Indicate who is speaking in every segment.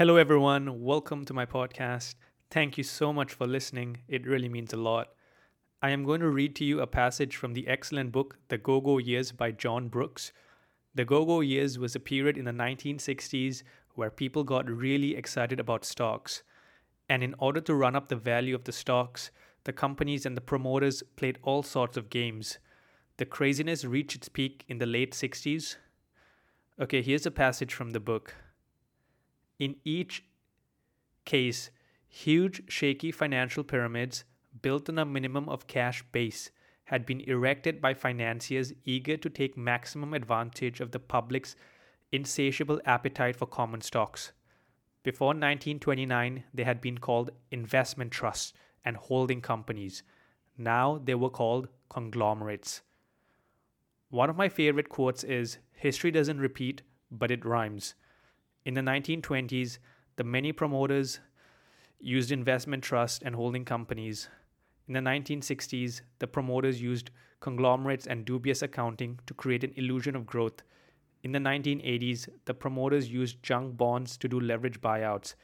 Speaker 1: Hello, everyone. Welcome to my podcast. Thank you so much for listening. It really means a lot. I am going to read to you a passage from the excellent book, The Go Go Years by John Brooks. The Go Go Years was a period in the 1960s where people got really excited about stocks. And in order to run up the value of the stocks, the companies and the promoters played all sorts of games. The craziness reached its peak in the late 60s. Okay, here's a passage from the book. In each case, huge, shaky financial pyramids built on a minimum of cash base had been erected by financiers eager to take maximum advantage of the public's insatiable appetite for common stocks. Before 1929, they had been called investment trusts and holding companies. Now they were called conglomerates. One of my favorite quotes is History doesn't repeat, but it rhymes. In the 1920s, the many promoters used investment trusts and holding companies in the 1960s, the promoters used conglomerates and dubious accounting to create an illusion of growth. In the 1980s, the promoters used junk bonds to do leverage buyouts.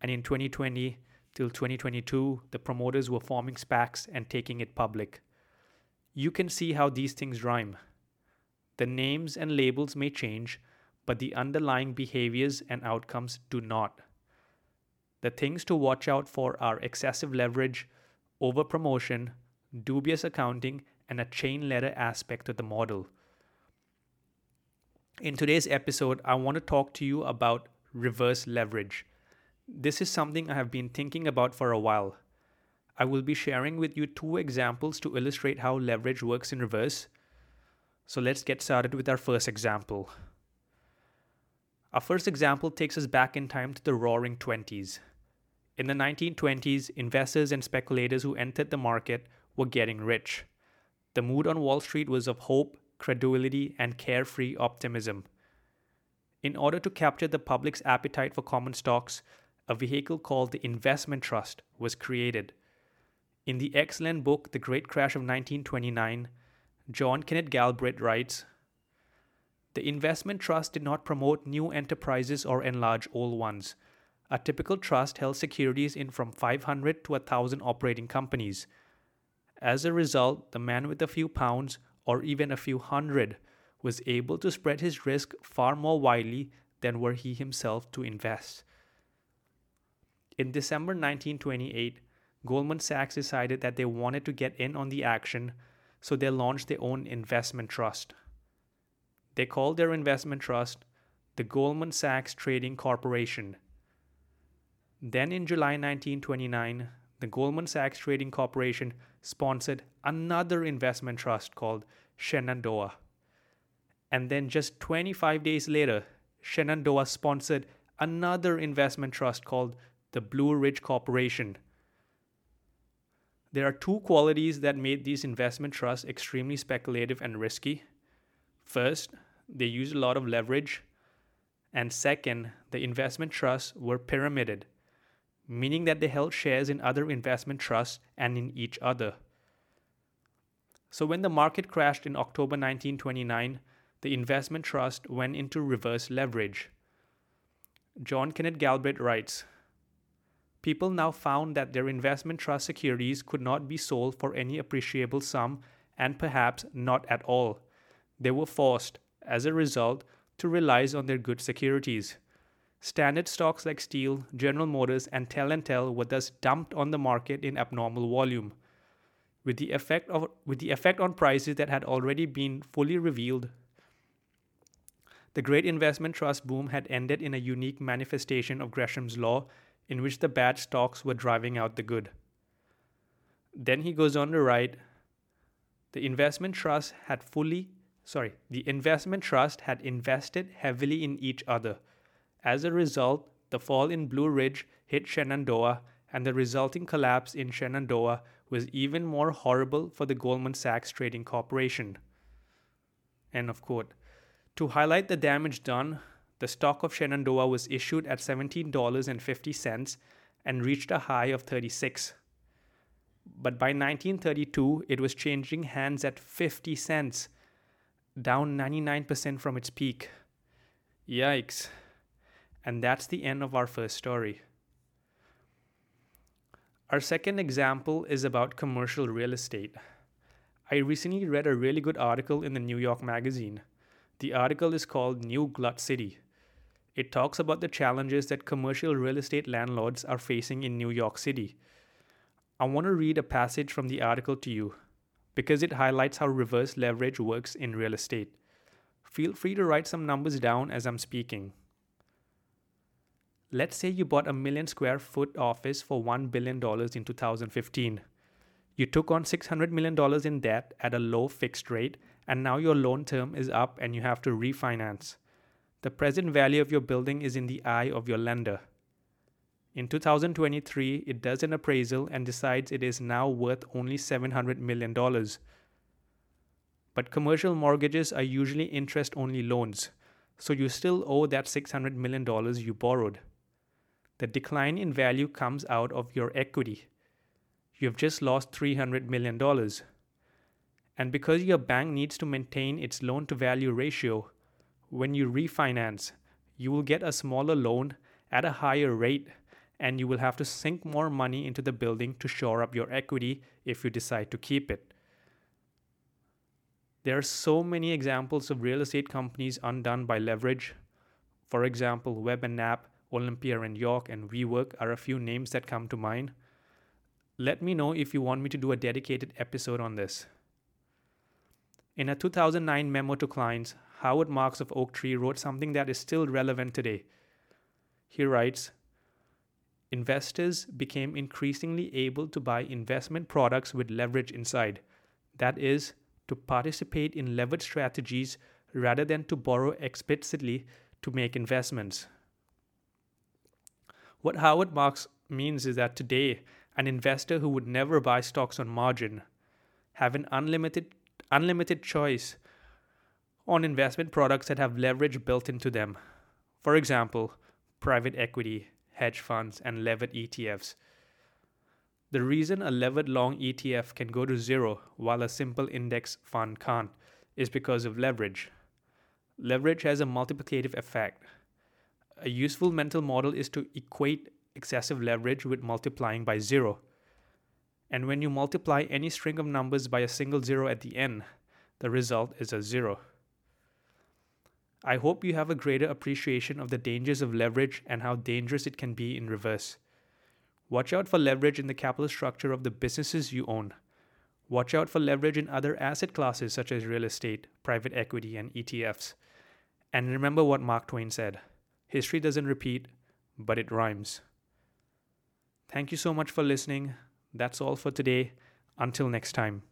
Speaker 1: And in 2020 till 2022, the promoters were forming SPACs and taking it public. You can see how these things rhyme. The names and labels may change, but the underlying behaviors and outcomes do not. The things to watch out for are excessive leverage, over promotion, dubious accounting, and a chain letter aspect of the model. In today's episode, I want to talk to you about reverse leverage. This is something I have been thinking about for a while. I will be sharing with you two examples to illustrate how leverage works in reverse. So let's get started with our first example. Our first example takes us back in time to the roaring 20s. In the 1920s, investors and speculators who entered the market were getting rich. The mood on Wall Street was of hope, credulity, and carefree optimism. In order to capture the public's appetite for common stocks, a vehicle called the Investment Trust was created. In the excellent book, The Great Crash of 1929, John Kenneth Galbraith writes The investment trust did not promote new enterprises or enlarge old ones. A typical trust held securities in from 500 to 1,000 operating companies. As a result, the man with a few pounds or even a few hundred was able to spread his risk far more widely than were he himself to invest. In December 1928, Goldman Sachs decided that they wanted to get in on the action, so they launched their own investment trust. They called their investment trust the Goldman Sachs Trading Corporation then in July 1929, the Goldman Sachs Trading Corporation sponsored another investment trust called Shenandoah. And then just 25 days later, Shenandoah sponsored another investment trust called the Blue Ridge Corporation. There are two qualities that made these investment trusts extremely speculative and risky. First, they used a lot of leverage. And second, the investment trusts were pyramided meaning that they held shares in other investment trusts and in each other. So, when the market crashed in October 1929, the investment trust went into reverse leverage. John Kenneth Galbraith writes People now found that their investment trust securities could not be sold for any appreciable sum and perhaps not at all. They were forced, as a result, to rely on their good securities. Standard stocks like Steel, General Motors, and Tel and Tel were thus dumped on the market in abnormal volume. With the effect of with the effect on prices that had already been fully revealed, the great investment trust boom had ended in a unique manifestation of Gresham's law in which the bad stocks were driving out the good. Then he goes on to write the investment trust had fully sorry, the investment trust had invested heavily in each other as a result, the fall in Blue Ridge hit Shenandoah, and the resulting collapse in Shenandoah was even more horrible for the Goldman Sachs Trading Corporation. End of quote. To highlight the damage done, the stock of Shenandoah was issued at $17.50 and reached a high of 36. But by 1932, it was changing hands at 50 cents, down 99% from its peak. Yikes. And that's the end of our first story. Our second example is about commercial real estate. I recently read a really good article in the New York Magazine. The article is called New Glut City. It talks about the challenges that commercial real estate landlords are facing in New York City. I want to read a passage from the article to you because it highlights how reverse leverage works in real estate. Feel free to write some numbers down as I'm speaking. Let's say you bought a million square foot office for $1 billion in 2015. You took on $600 million in debt at a low fixed rate, and now your loan term is up and you have to refinance. The present value of your building is in the eye of your lender. In 2023, it does an appraisal and decides it is now worth only $700 million. But commercial mortgages are usually interest only loans, so you still owe that $600 million you borrowed the decline in value comes out of your equity. You have just lost $300 million. And because your bank needs to maintain its loan to value ratio, when you refinance, you will get a smaller loan at a higher rate and you will have to sink more money into the building to shore up your equity if you decide to keep it. There are so many examples of real estate companies undone by leverage. For example, Webb and Knapp Olympia and York and WeWork are a few names that come to mind. Let me know if you want me to do a dedicated episode on this. In a 2009 memo to clients, Howard Marks of Oaktree wrote something that is still relevant today. He writes Investors became increasingly able to buy investment products with leverage inside, that is, to participate in levered strategies rather than to borrow explicitly to make investments. What Howard Marks means is that today, an investor who would never buy stocks on margin have an unlimited unlimited choice on investment products that have leverage built into them. For example, private equity, hedge funds, and levered ETFs. The reason a levered long ETF can go to zero while a simple index fund can't is because of leverage. Leverage has a multiplicative effect. A useful mental model is to equate excessive leverage with multiplying by zero. And when you multiply any string of numbers by a single zero at the end, the result is a zero. I hope you have a greater appreciation of the dangers of leverage and how dangerous it can be in reverse. Watch out for leverage in the capital structure of the businesses you own. Watch out for leverage in other asset classes such as real estate, private equity, and ETFs. And remember what Mark Twain said History doesn't repeat, but it rhymes. Thank you so much for listening. That's all for today. Until next time.